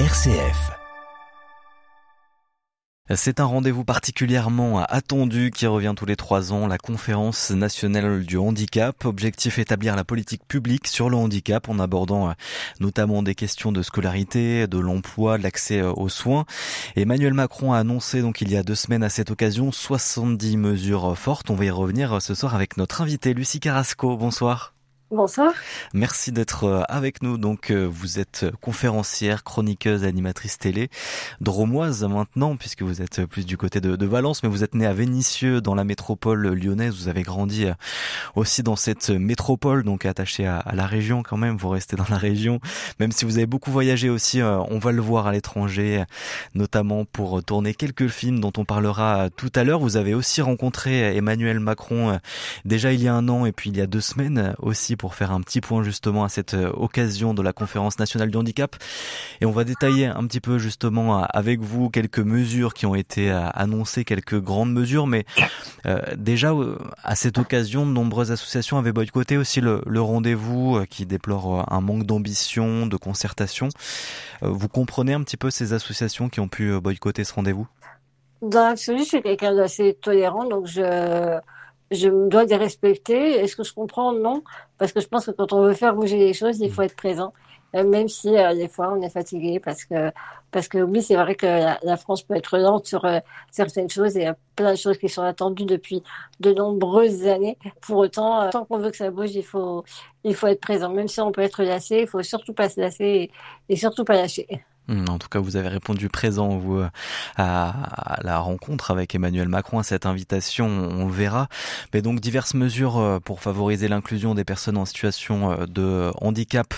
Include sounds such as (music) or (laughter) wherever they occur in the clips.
RCF. C'est un rendez-vous particulièrement attendu qui revient tous les trois ans, la conférence nationale du handicap. Objectif établir la politique publique sur le handicap en abordant euh, notamment des questions de scolarité, de l'emploi, de l'accès euh, aux soins. Emmanuel Macron a annoncé donc il y a deux semaines à cette occasion 70 mesures fortes. On va y revenir ce soir avec notre invitée Lucie Carrasco. Bonsoir. Bonsoir. Merci d'être euh, avec nous. Donc, euh, vous êtes conférencière, chroniqueuse, animatrice télé, dromoise maintenant, puisque vous êtes plus du côté de, Valence, mais vous êtes née à Vénissieux, dans la métropole lyonnaise. Vous avez grandi euh, aussi dans cette métropole, donc attachée à, la région quand même. Vous restez dans la région, même si vous avez beaucoup voyagé aussi. On va le voir à l'étranger, notamment pour tourner quelques films dont on parlera tout à l'heure. Vous avez aussi rencontré Emmanuel Macron déjà il y a un an et puis il y a deux semaines aussi pour faire un petit point justement à cette euh, occasion de la conférence nationale du handicap. Et on va détailler un petit peu justement avec vous quelques mesures qui ont été euh, annoncées, quelques grandes mesures. Mais euh, déjà, à cette occasion, de nombreuses associations avaient boycotté aussi le, le rendez-vous qui déplore un manque d'ambition, de concertation. Vous comprenez un petit peu ces associations qui ont pu boycotter ce rendez-vous? Dans l'absolu, je suis quelqu'un d'assez tolérant, donc je je me dois les respecter. Est-ce que je comprends? Non, parce que je pense que quand on veut faire bouger les choses, il faut être présent, euh, même si euh, des fois on est fatigué, parce que parce que oui, c'est vrai que la, France peut être lente sur euh, certaines choses et il y a plein de choses qui sont attendues depuis de nombreuses années. Pour autant, tant qu'on veut que ça bouge, il faut il faut être présent, même si on peut être lassé, il faut surtout pas se lasser et, et surtout pas lâcher. Hmm, en tout cas, vous avez répondu présent vous à, la rencontre avec Emmanuel Macron à cette invitation. On verra. Mais donc diverses mesures euh, pour favoriser l'inclusion des personnes en situation euh, de handicap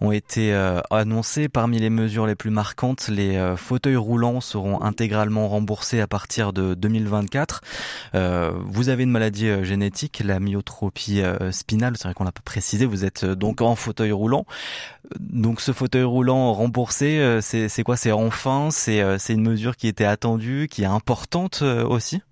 ont été euh, annoncées. Parmi les mesures les plus marquantes, les fauteuils roulants seront intégralement remboursés à partir de 2024. Vous avez une maladie génétique, la myotropie spinale. C'est vrai qu'on l'a pas précisé. Vous êtes donc en fauteuil roulant. Donc ce fauteuil roulant remboursé c'est quoi? C'est enfin euh, C'est une mesure qui était attendue, qui est importante euh, aussi?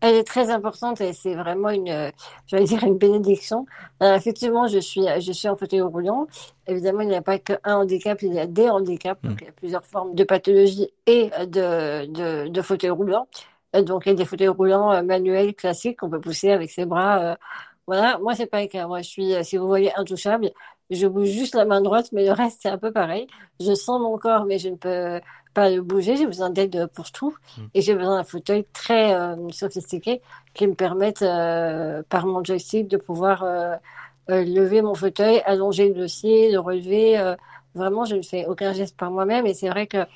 Elle est très importante et c'est vraiment une, euh, je vais dire une bénédiction. effectivement, je suis, je suis en fauteuil roulant. Évidemment, il n'y a pas qu'un handicap, il y a des handicaps. Donc, il y a plusieurs formes de pathologie et de, de, de fauteuil roulant. Donc, il y a des fauteuils roulants manuels classiques qu'on peut pousser avec ses bras. voilà, moi, c'est pas le cas. Moi, je suis, si vous voyez, intouchable. Je bouge juste la main droite, mais le reste, c'est un peu pareil. Je sens mon corps, mais je ne peux pas le bouger. J'ai besoin d'aide pour tout. Hmm. Et j'ai besoin d'un fauteuil très euh, sophistiqué qui me permette, euh, par mon joystick, de pouvoir euh, lever mon fauteuil, allonger le dossier, le relever. vraiment, je ne fais aucun geste par moi-même. Et c'est vrai que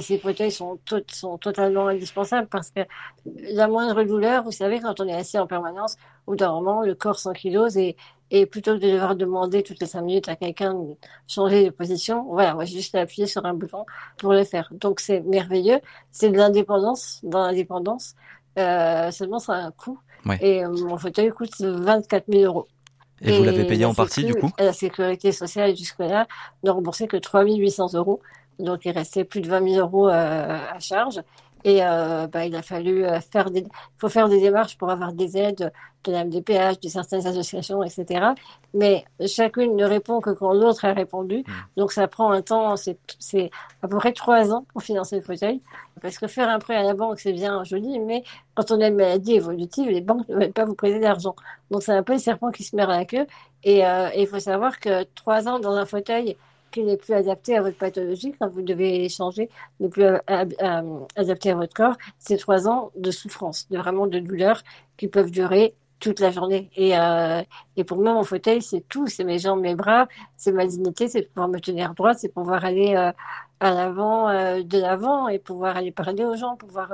ces fauteuils sont, sont totalement indispensables parce que la moindre douleur, vous savez, quand on est assis en permanence, ou d'un moment, le corps s'ankylose et, et plutôt que de devoir demander toutes les cinq minutes à quelqu'un de changer de position, voilà, moi j'ai juste appuyé sur un bouton pour le faire. Donc c'est merveilleux. C'est de l'indépendance dans l'indépendance. Euh, seulement ça a un coût. Et euh, mon fauteuil coûte 24 000 euros. Et, vous l'avez payé en partie du coup? La sécurité sociale jusque-là ne remboursait que 3 800 euros. Donc il restait plus de 20 000 euros euh, à charge. Et euh, bah, il a fallu euh, faire des, faut faire des démarches pour avoir des aides de la MDPH, de certaines associations, etc. Mais chacune ne répond que quand l'autre a répondu. Mmh. Donc ça prend un temps, c'est, à peu près trois ans pour financer le fauteuil. Parce que faire un prêt à la banque, c'est bien joli, mais quand on a une maladie évolutive, les banques ne veulent pas vous prêter d'argent. Donc c'est un peu le serpent qui se mord à la queue. Et euh, il faut savoir que trois ans dans un fauteuil, qui n'est plus adapté à votre pathologie, quand vous devez changer, n'est plus euh, euh, adapté à votre corps, c'est trois ans de souffrance, de vraiment de douleur qui peuvent durer toute la journée. Et, euh, et pour moi, mon fauteuil, c'est tout. C'est mes jambes, mes bras, c'est ma dignité, c'est pouvoir me tenir droite, c'est pouvoir aller à l'avant, de l'avant et pouvoir aller parler aux gens, pouvoir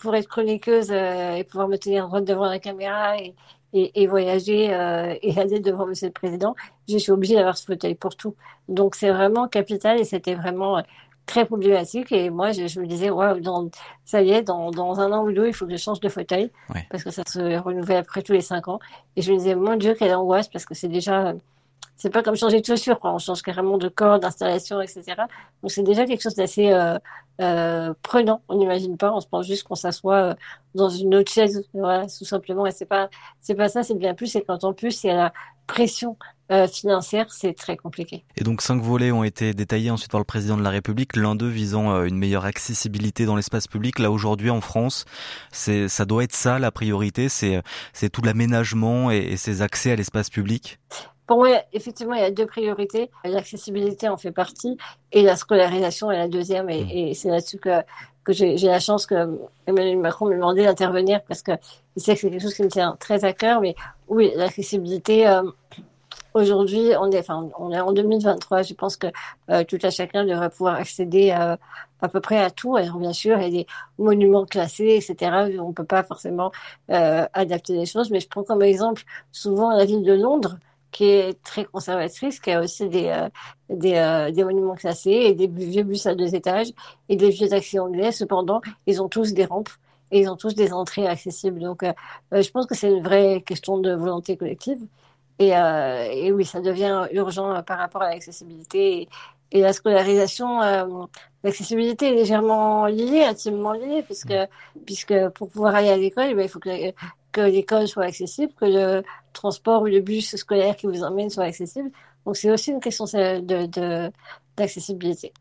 pour être chroniqueuse et pouvoir me tenir droite devant la caméra et, et, voyager euh, et aller devant Monsieur le Président, je suis obligée d'avoir ce fauteuil pour tout. Donc c'est vraiment capital et c'était vraiment euh, très problématique. Et moi, je, me disais, ouais, dans, ça y est, dans, dans un an ou deux, il faut que je change de fauteuil parce que ça se renouvelle après tous les cinq ans. Et je me disais, mon Dieu, quelle angoisse parce que c'est déjà c'est pas comme changer de chaussures, quoi. On change carrément de corps, d'installation, etc. Donc c'est déjà quelque chose d'assez euh, euh, prenant. On n'imagine pas. On se pense juste qu'on s'assoit euh, dans une autre chaise, voilà, tout simplement. Et c'est pas, c'est pas ça. C'est bien plus. C'est quand en plus il y a la, pression euh, financière, c'est très compliqué. Et donc cinq volets ont été détaillés ensuite par le président de la République, l'un d'eux visant euh, une meilleure accessibilité dans l'espace public. Là aujourd'hui en France, c'est ça doit être ça la priorité, c'est c'est tout l'aménagement et ces accès à l'espace public. Pour moi, effectivement, il y a deux priorités. L'accessibilité en fait partie et la scolarisation est la deuxième. Et, et c'est là-dessus que, que j'ai la chance que Emmanuel Macron m'ait demandé d'intervenir parce que il sait que c'est quelque chose qui me tient très à cœur. Mais oui, l'accessibilité, euh, Aujourd'hui, on est, enfin, on est en 2023. Je pense que euh, tout à chacun devrait pouvoir accéder à, à peu près à tout. Alors bien sûr, il y a des monuments classés, etc. On peut pas forcément euh, adapter les choses. Mais je prends comme exemple souvent la ville de Londres, qui est très conservatrice, qui a aussi des euh, euh, des, monuments classés et des vieux bus à deux étages et des vieux taxis anglais. Cependant, ils ont tous des rampes et ils ont tous des entrées accessibles. Donc, euh, je pense que c'est une vraie question de volonté collective. Et, oui, ça devient urgent par rapport à l'accessibilité. Et, et, la scolarisation, l'accessibilité est légèrement liée, intimement liée, puisque, puisque pour pouvoir aller à l'école, eh ben, il faut que, que l'école soit accessible, que le transport ou le bus scolaire qui vous emmène soit accessible. Donc c'est aussi une question d'accessibilité.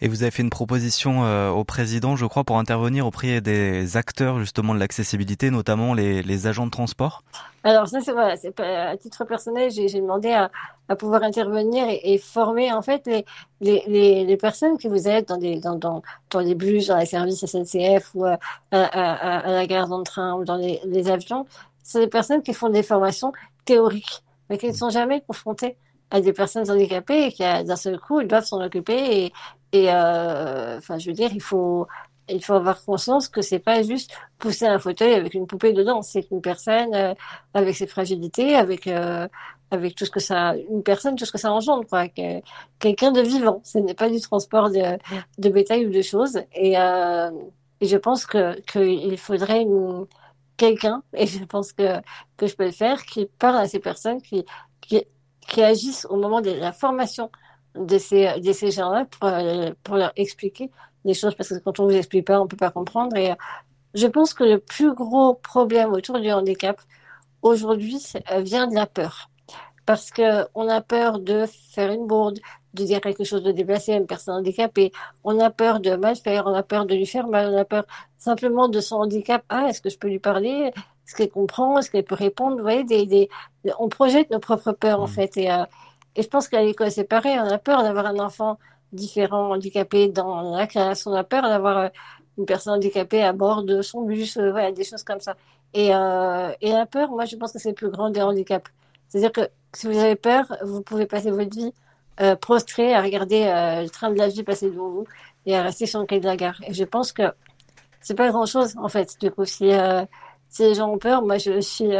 Et vous avez fait une proposition euh, au président, je crois, pour intervenir auprès des acteurs justement de l'accessibilité, notamment les, agents de transport. Alors ça, c'est à titre personnel, j'ai demandé à, pouvoir intervenir et, former en fait les, les, personnes qui vous êtes dans des dans, dans, dans les bus, dans les services SNCF ou à, à, à la gare de train ou dans les, les avions. C'est des personnes qui font des formations théoriques, mais qui ne sont jamais confrontées à des personnes handicapées qui d'un seul coup ils doivent s'en occuper et, et euh, enfin, je veux dire, il faut il faut avoir conscience que c'est pas juste pousser un fauteuil avec une poupée dedans. C'est une personne euh, avec ses fragilités, avec euh, avec tout ce que ça, une personne, tout ce que ça engendre, quoi. Quelqu'un de vivant. Ce n'est pas du transport de, de bétail ou de choses. Et, euh, et je pense que qu'il faudrait quelqu'un, et je pense que que je peux le faire, qui parle à ces personnes, qui qui qui agissent au moment de la formation de ces, de ces gens-là pour, euh, pour leur expliquer les choses parce que quand on vous explique pas, on peut pas comprendre. Et euh, je pense que le plus gros problème autour du handicap aujourd'hui euh, vient de la peur. Parce que on a peur de faire une bourde, de dire quelque chose de déplacé à une personne handicapée. On a peur de mal faire, on a peur de lui faire mal, on a peur simplement de son handicap. Ah, est-ce que je peux lui parler? Est-ce qu'elle comprend Est-ce qu'elle peut répondre Vous voyez, des, des, on projette nos propres peurs en mmh. fait. Et, et je pense qu'à l'école, c'est pareil. On a peur d'avoir un enfant différent, handicapé dans la classe. On a peur d'avoir euh, une personne handicapée à bord de son bus. Euh, voilà, des choses comme ça. Et, euh, et la peur, moi, je pense que c'est le plus grand des handicaps. C'est-à-dire que si vous avez peur, vous pouvez passer votre vie euh, prostré à regarder euh, le train de la vie passer devant vous et à rester sur le quai de la gare. Et je pense que c'est pas grand-chose, en fait. Du coup, si, si les gens ont peur, moi, je suis...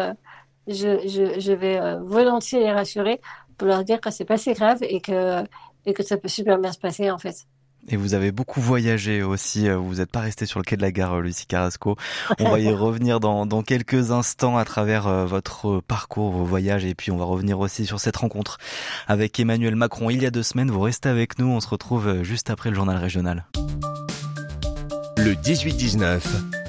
je, je, je vais volontiers les rassurer pour leur dire que c'est pas si grave et que, et que ça peut super bien se passer en fait. Et vous avez beaucoup voyagé aussi, euh, vous n'êtes pas resté sur le quai de la gare, euh, Lucie Carrasco. On va y (laughs) revenir dans, dans quelques instants à travers euh, votre parcours, vos voyages, et puis on va revenir aussi sur cette rencontre avec Emmanuel Macron il y a deux semaines. Vous restez avec nous, on se retrouve juste après le journal régional. Le 18-19,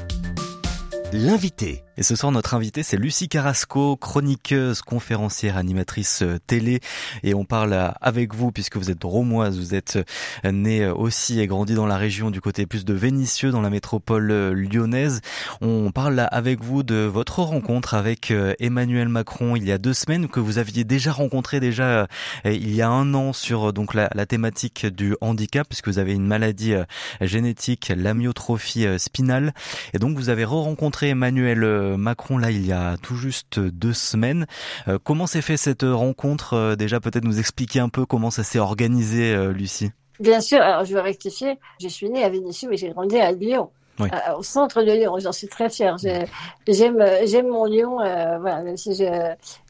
l'invité. Et ce soir, notre invitée, c'est Lucie Carrasco, chroniqueuse, conférencière, animatrice euh, télé. Et on parle euh, avec vous, puisque vous êtes dromoise, vous êtes euh, née aussi et grandi dans la région du côté plus de Vénissieux, dans la métropole lyonnaise. On parle avec vous de votre rencontre avec Emmanuel Macron il y a deux semaines, que vous aviez déjà rencontré déjà il y a un an sur donc la, la thématique du handicap, puisque vous avez une maladie génétique, l'amyotrophie spinale. Et donc, vous avez re-rencontré Emmanuel Macron là il y a tout juste deux semaines. Euh, comment s'est fait cette rencontre euh, Déjà peut-être nous expliquer un peu comment ça s'est organisé, euh, Lucie? Bien sûr, alors je vais rectifier. Je suis née à Vénissieux, mais j'ai grandi à Lyon. Euh, au centre de Lyon. J'en suis très fière. J'aime, j'aime mon Lyon. Euh, voilà, même si je,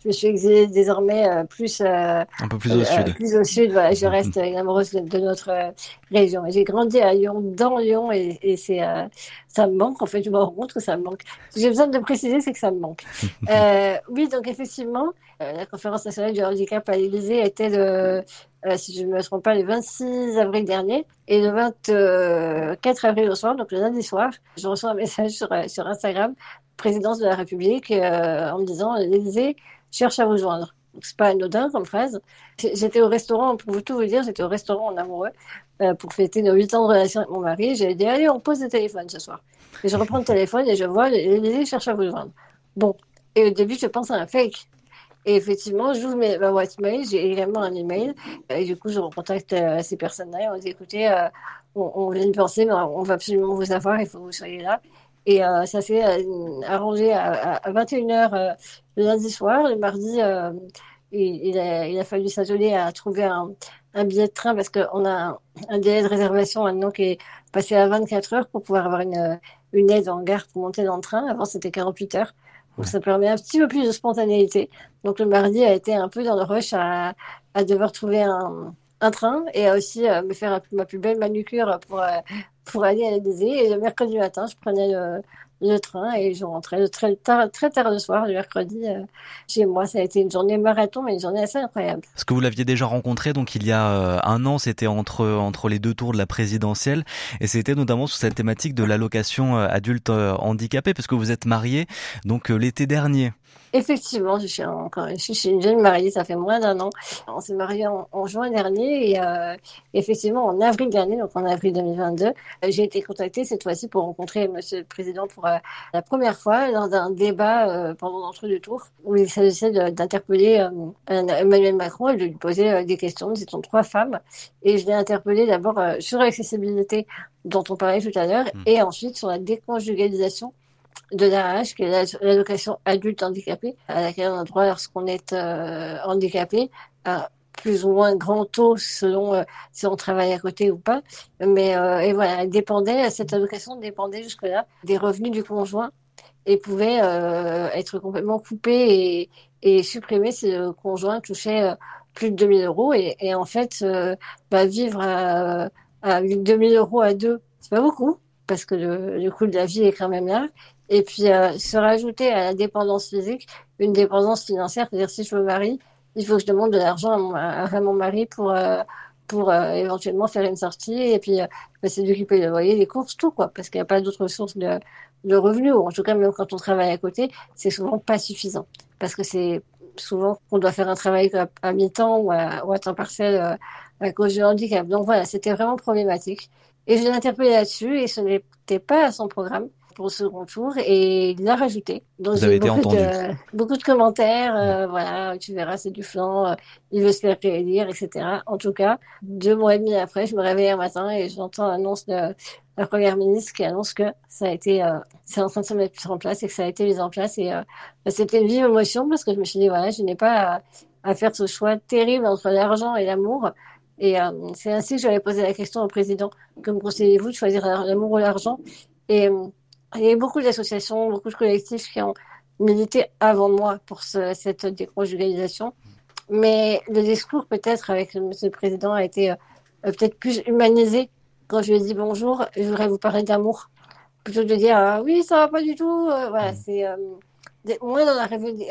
je me suis exilée désormais euh, plus un peu plus au sud. Plus au sud, voilà, je (laughs) reste amoureuse de, notre région. J'ai grandi à Lyon, dans Lyon, et, et c'est ça me manque. En fait, je me rends compte que ça me manque. J'ai besoin de préciser, c'est que ça me manque. (laughs) oui, donc effectivement, la conférence nationale du handicap à l'Élysée était le euh, si je ne me trompe pas, le 26 avril dernier. Et le 24 avril au soir, donc le lundi soir, je reçois un message sur, euh, sur Instagram, présidence de la République, euh, en me disant l'Élysée cherche à vous joindre. C'est pas anodin comme phrase. J'étais au restaurant, pour vous tout vous dire, j'étais au restaurant en amoureux euh, pour fêter nos huit ans de relation avec mon mari. J'ai dit, allez, on pose le téléphone ce soir. Et je reprends le téléphone et je vois, l'Élysée cherche à vous joindre. Bon. Et au début, je pense à un fake. Et effectivement, j'ouvre ma boîte mail, j'ai également un email. Et du coup, je recontacte euh, ces personnes-là et on dit, écoutez, euh, on, on, vient de penser, mais on va absolument vous avoir, il faut que vous soyez là. Et euh, ça s'est euh, arrangé à, à 21h euh, le lundi soir. Le mardi, il, il, a, il a fallu s'atteler à trouver un, un, billet de train parce qu'on a un, délai de réservation maintenant qui est passé à 24 heures pour pouvoir avoir une, une aide en gare pour monter dans le train. Avant, c'était 48 heures. Donc, ça permet un petit peu plus de spontanéité. Donc, le mardi a été un peu dans le rush à, à devoir trouver un, un train et aussi me faire ma plus belle manucure pour, pour aller à l'Élysée. Et le mercredi matin, je prenais le, train et je rentrais très tard, très tard le soir, le mercredi, euh, chez moi. Ça a été une journée marathon, mais une journée assez incroyable. Est-ce que vous l'aviez déjà rencontré, donc il y a euh, un an, c'était entre, entre les deux tours de la présidentielle, et c'était notamment sur cette thématique de l'allocation euh, adulte handicapé, parce que vous êtes marié, donc l'été dernier. Effectivement, je suis encore, je suis une jeune mariée, ça fait moins d'un an. On s'est marié en, en, juin dernier et euh, effectivement en avril dernier, donc en avril 2022, j'ai été contactée cette fois-ci pour rencontrer Monsieur le Président pour euh, la première fois dans un débat euh, pendant l'entre-deux tours où il s'agissait d'interpeller euh, Emmanuel Macron et de lui poser euh, des questions. Nous étions trois femmes et je l'ai interpellé d'abord sur l'accessibilité dont on parlait tout à l'heure mmh. et ensuite sur la déconjugalisation de l'AH, qui est l'allocation adulte handicapé, à laquelle on a droit lorsqu'on est euh, handicapé, à plus ou moins grand taux selon euh, si on travaille à côté ou pas. Mais euh, et voilà, elle dépendait, cette allocation dépendait jusque-là des revenus du conjoint et pouvait être complètement coupée et, supprimée si le conjoint touchait plus de 2000 euros. Et, et en fait, bah, vivre à, à 2000 euros à deux, c'est pas beaucoup parce que le, le coût de la vie est quand même là. Et puis euh, se rajouter à la dépendance physique une dépendance financière, c'est-à-dire si je me marie, il faut que je demande de l'argent à, mon, à mon mari pour euh, pour euh, éventuellement faire une sortie et puis lui qui paye le loyer, les courses, tout quoi, parce qu'il n'y a pas d'autres sources de, de revenus. En tout cas, même quand on travaille à côté, c'est souvent pas suffisant parce que c'est souvent qu'on doit faire un travail à, mi-temps ou à, ou à temps partiel euh, à cause du handicap. Donc voilà, c'était vraiment problématique. Et je l'ai interpellé là-dessus et ce n'était pas à son programme pour le second tour et il l'a rajouté. Donc, Vous avez été entendu. De, beaucoup de commentaires, euh, voilà, tu verras, c'est du flanc, euh, il veut se faire réélire, etc. En tout cas, deux mois et demi après, je me réveille un matin et j'entends l'annonce de la première ministre qui annonce que ça a été, euh, c'est en train de se mettre en place et que ça a été mis en place. Et euh, bah, c'était une vive émotion parce que je me suis dit, voilà, je n'ai pas à, à, faire ce choix terrible entre l'argent et l'amour. Et euh, c'est ainsi que j'avais posé la question au président, que me conseillez-vous de choisir l'amour ou l'argent? Et il y a eu beaucoup d'associations, beaucoup de collectifs qui ont milité avant moi pour ce, cette déconjugalisation. Mais le discours, peut-être, avec le monsieur le président, a été euh, peut-être plus humanisé. Quand je lui ai dit bonjour, je voudrais vous parler d'amour. Plutôt que de dire ah, oui, ça va pas du tout. Euh, voilà, mmh. c'est euh, d'être moins dans la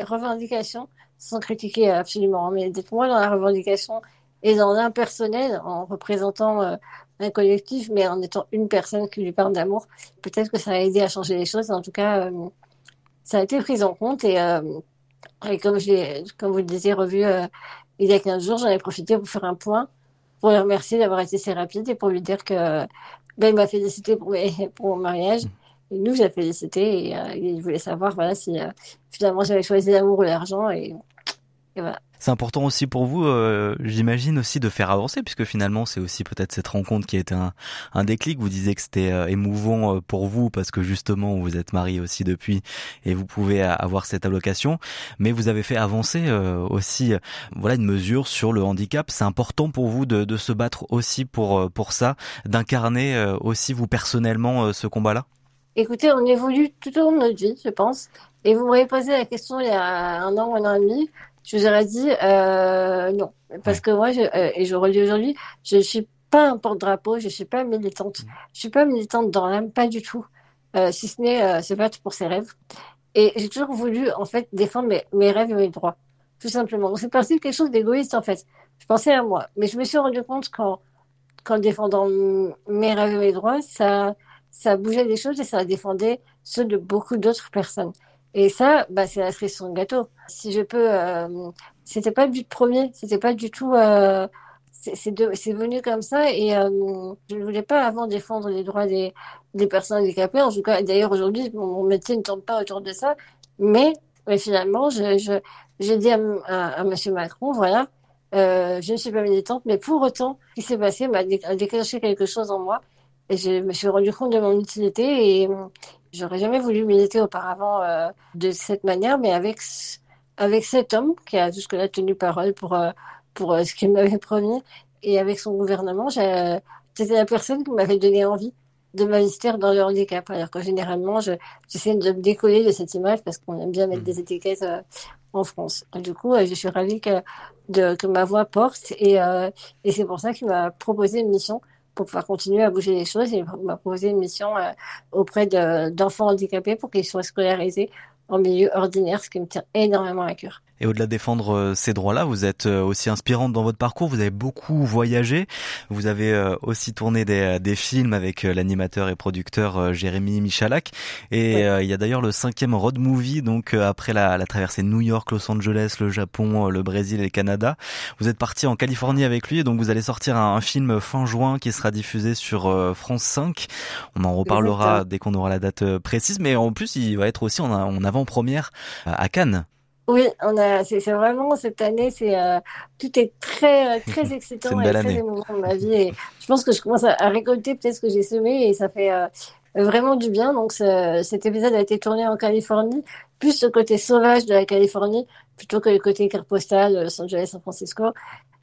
revendication, sans critiquer absolument, mais d'être moins dans la revendication et dans l'impersonnel, en représentant euh, un collectif, mais en étant une personne qui lui parle d'amour. Peut-être que ça a aidé à changer les choses. En tout cas, euh, ça a été pris en compte. Et, euh, et comme, je comme vous le disiez, revu euh, il y a 15 jours, j'en ai profité pour faire un point, pour le remercier d'avoir été si rapide et pour lui dire que ben, il m'a félicité pour, mes, pour mon mariage. Et nous, j'ai félicité et euh, il voulait savoir voilà, si euh, finalement j'avais choisi l'amour ou l'argent. Et, et voilà. C'est important aussi pour vous, euh, j'imagine aussi de faire avancer, puisque finalement c'est aussi peut-être cette rencontre qui a été un, déclic. Vous disiez que c'était euh, émouvant euh, pour vous parce que justement vous êtes marié aussi depuis et vous pouvez avoir cette allocation, mais vous avez fait avancer aussi, voilà, une mesure sur le handicap. C'est important pour vous de, se battre aussi pour pour ça, d'incarner aussi vous personnellement ce combat-là? Écoutez, on évolue tout au long de notre vie, je pense. Et vous m'avez posé la question il y a un an, un an et demi je vous aurais dit euh, non. Parce que moi, je, euh, et je redis aujourd'hui, je ne suis pas un porte-drapeau, je ne suis pas militante. Je ne suis pas militante dans l'âme, pas du tout. Euh, si ce n'est euh, se battre pour ses rêves. Et j'ai toujours voulu, en fait, défendre mes, mes rêves et mes droits. Tout simplement. Donc, c'est parti de quelque chose d'égoïste, en fait. Je pensais à moi. Mais je me suis rendu compte qu'en, qu'en défendant mes rêves et mes droits, ça, ça bougeait des choses et ça défendait ceux de beaucoup d'autres personnes. Et ça, bah, c'est la cerise sur le gâteau. Si je peux, euh, c'était pas le but premier, c'était pas du tout. Euh, c'est venu comme ça et euh, je ne voulais pas avant défendre les droits des, personnes handicapées. En tout cas, d'ailleurs aujourd'hui, mon, métier ne tourne pas autour de ça. Mais, mais finalement, je, je, j'ai dit à, à, Monsieur Macron, voilà, euh, je ne suis pas militante, mais pour autant, ce qui s'est passé m'a déclenché quelque chose en moi. Et je me suis rendu compte de mon utilité et euh, j'aurais jamais voulu militer auparavant euh, de cette manière, mais avec avec cet homme qui a jusque-là tenu parole pour euh, pour euh, ce qu'il m'avait promis et avec son gouvernement, c'était la personne qui m'avait donné envie de m'investir dans le handicap. Alors que généralement, j'essaie de me décoller de cette image parce qu'on aime bien mettre mmh. des étiquettes en France. du coup, je suis ravie que, de, que ma voix porte et, et c'est pour ça qu'il m'a proposé une mission pour pouvoir continuer à bouger les choses. Il m'a proposé une mission euh, auprès d'enfants handicapés pour qu'ils soient scolarisés en milieu ordinaire, ce qui me tient énormément à cœur. Et au-delà de défendre euh, ces droits-là, vous êtes euh, aussi inspirante dans votre parcours. Vous avez beaucoup voyagé. Vous avez euh, aussi tourné des, des films avec l'animateur et producteur Jérémy Michalak. Et il y a d'ailleurs le cinquième road movie, donc après la, la, traversée New York, Los Angeles, le Japon, le Brésil et le Canada. Vous êtes parti en Californie avec lui, et donc vous allez sortir un, film fin juin qui sera diffusé sur France 5. On en reparlera dès qu'on aura la date précise, mais en plus il va être aussi en, en avant-première à Cannes. Oui, on a, c'est vraiment cette année, c'est euh, tout est très (laughs) très excitant et très émouvant dans ma vie. Et je pense que je commence à, récolter peut-être ce que j'ai semé et ça fait euh, vraiment du bien. Donc cet épisode a été tourné en Californie, plus le côté sauvage de la Californie plutôt que le côté carte postale Los Angeles, San Francisco.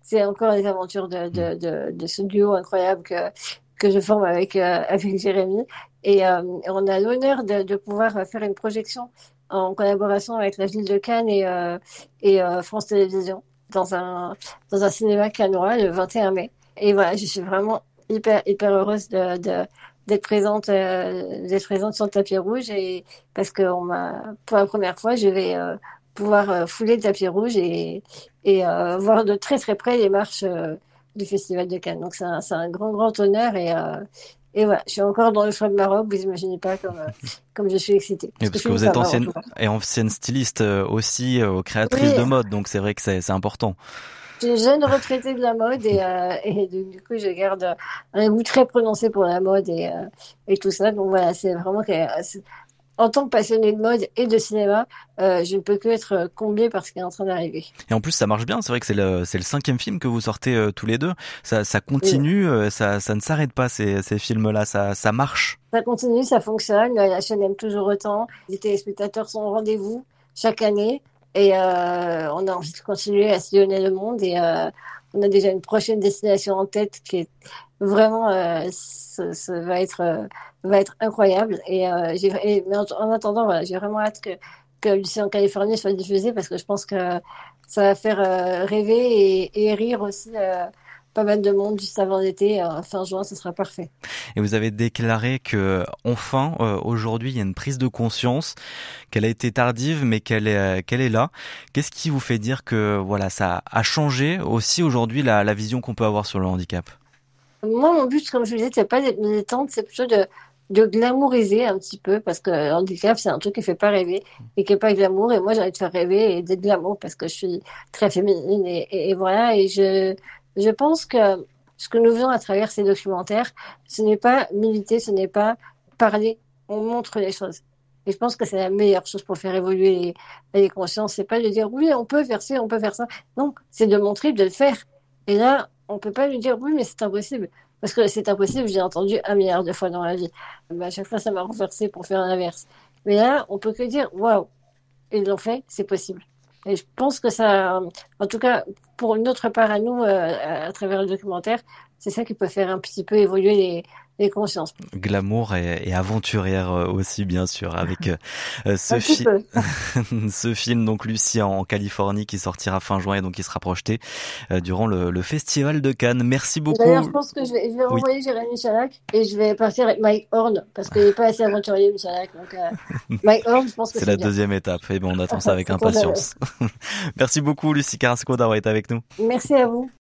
C'est encore les aventures de, de, de, de, ce duo incroyable que que je forme avec euh, (laughs) avec Jérémy et on a l'honneur de, de pouvoir faire une projection en collaboration avec la ville de Cannes et, euh, euh, France Télévisions dans un, dans un cinéma cannois le 21 mai. Et voilà, je suis vraiment hyper, hyper heureuse d'être présente euh, d'être présente sur le tapis rouge et parce que m'a pour la première fois je vais pouvoir fouler le tapis rouge et et voir de très très près les marches du festival de Cannes donc c'est un, c'est un grand grand honneur et et voilà, je suis encore dans le choix de ma robe, vous imaginez pas comme, euh, comme je suis excitée. Parce, parce que, vous êtes ancienne, et ancienne styliste euh, aussi, euh, créatrice de mode, donc c'est vrai que c'est important. Je suis jeune retraitée de la mode et, euh, et du coup je garde un goût très prononcé pour la mode et, et tout ça. Donc voilà, c'est vraiment que en tant que passionné de mode et de cinéma, euh, je ne peux que être comblé par ce qui est en train d'arriver. Et en plus, ça marche bien. C'est vrai que c'est le, c'est le cinquième film que vous sortez euh, tous les deux. Ça, ça continue, euh, ça, ça ne s'arrête pas ces, ces films-là. Ça, ça marche. Ça continue, ça fonctionne. La chaîne aime toujours autant. Les téléspectateurs sont au rendez-vous chaque année. Et euh, on a envie de continuer à sillonner le monde. Et euh, on a déjà une prochaine destination en tête qui est vraiment, ça, ça va être va être incroyable. Et, euh, j'ai, mais en, attendant, voilà, j'ai vraiment hâte que, que Lucie en Californie soit diffusé parce que je pense que ça va faire euh, rêver et, et, rire aussi euh, pas mal de monde juste avant l'été. Euh, fin juin, ce sera parfait. Et vous avez déclaré que enfin, aujourd'hui, il y a une prise de conscience, qu'elle a été tardive, mais qu'elle est, qu'elle est là. Qu'est-ce qui vous fait dire que voilà, ça a changé aussi aujourd'hui la, la vision qu'on peut avoir sur le handicap? Moi, mon but, comme je vous disais, c'est pas d'être militante, c'est plutôt de de glamouriser un petit peu parce que le handicap c'est un truc qui fait pas rêver et qui est pas glamour et moi j'ai envie de faire rêver et d'être glamour parce que je suis très féminine et, et, voilà et je je pense que ce que nous faisons à travers ces documentaires ce n'est pas militer ce n'est pas parler on montre les choses. Et je pense que c'est la meilleure chose pour faire évoluer les, les consciences c'est pas de dire oui on peut faire ça on peut faire ça. Non c'est de montrer de le faire. Et là on peut pas lui dire oui mais c'est impossible parce que c'est impossible, j'ai entendu un milliard de fois dans la vie. à chaque fois, ça m'a renversé pour faire l'inverse. Mais là, on peut que dire, waouh, ils l'ont fait, c'est possible. Et je pense que ça, en tout cas, pour une autre part à nous, euh, à travers le documentaire, c'est ça qui peut faire un petit peu évoluer les, les consciences. Glamour et, et, aventurière euh, aussi, bien sûr, avec euh, (laughs) euh, ce, fi (laughs) ce film, donc Lucie en Californie, qui sortira fin juin et donc qui sera projeté durant le, le, Festival de Cannes. Merci beaucoup. D'ailleurs, je pense que je vais, je vais renvoyer oui. Jérémy Chalac et je vais partir avec Mike Horn, parce qu'il n'est pas assez aventurier, Michalak. Donc, euh, (laughs) Mike Horn, je pense que c'est la bien. deuxième étape. Et bon, on attend ça avec impatience. Merci beaucoup, Lucie Carrasco, d'avoir été avec nous. Merci à vous.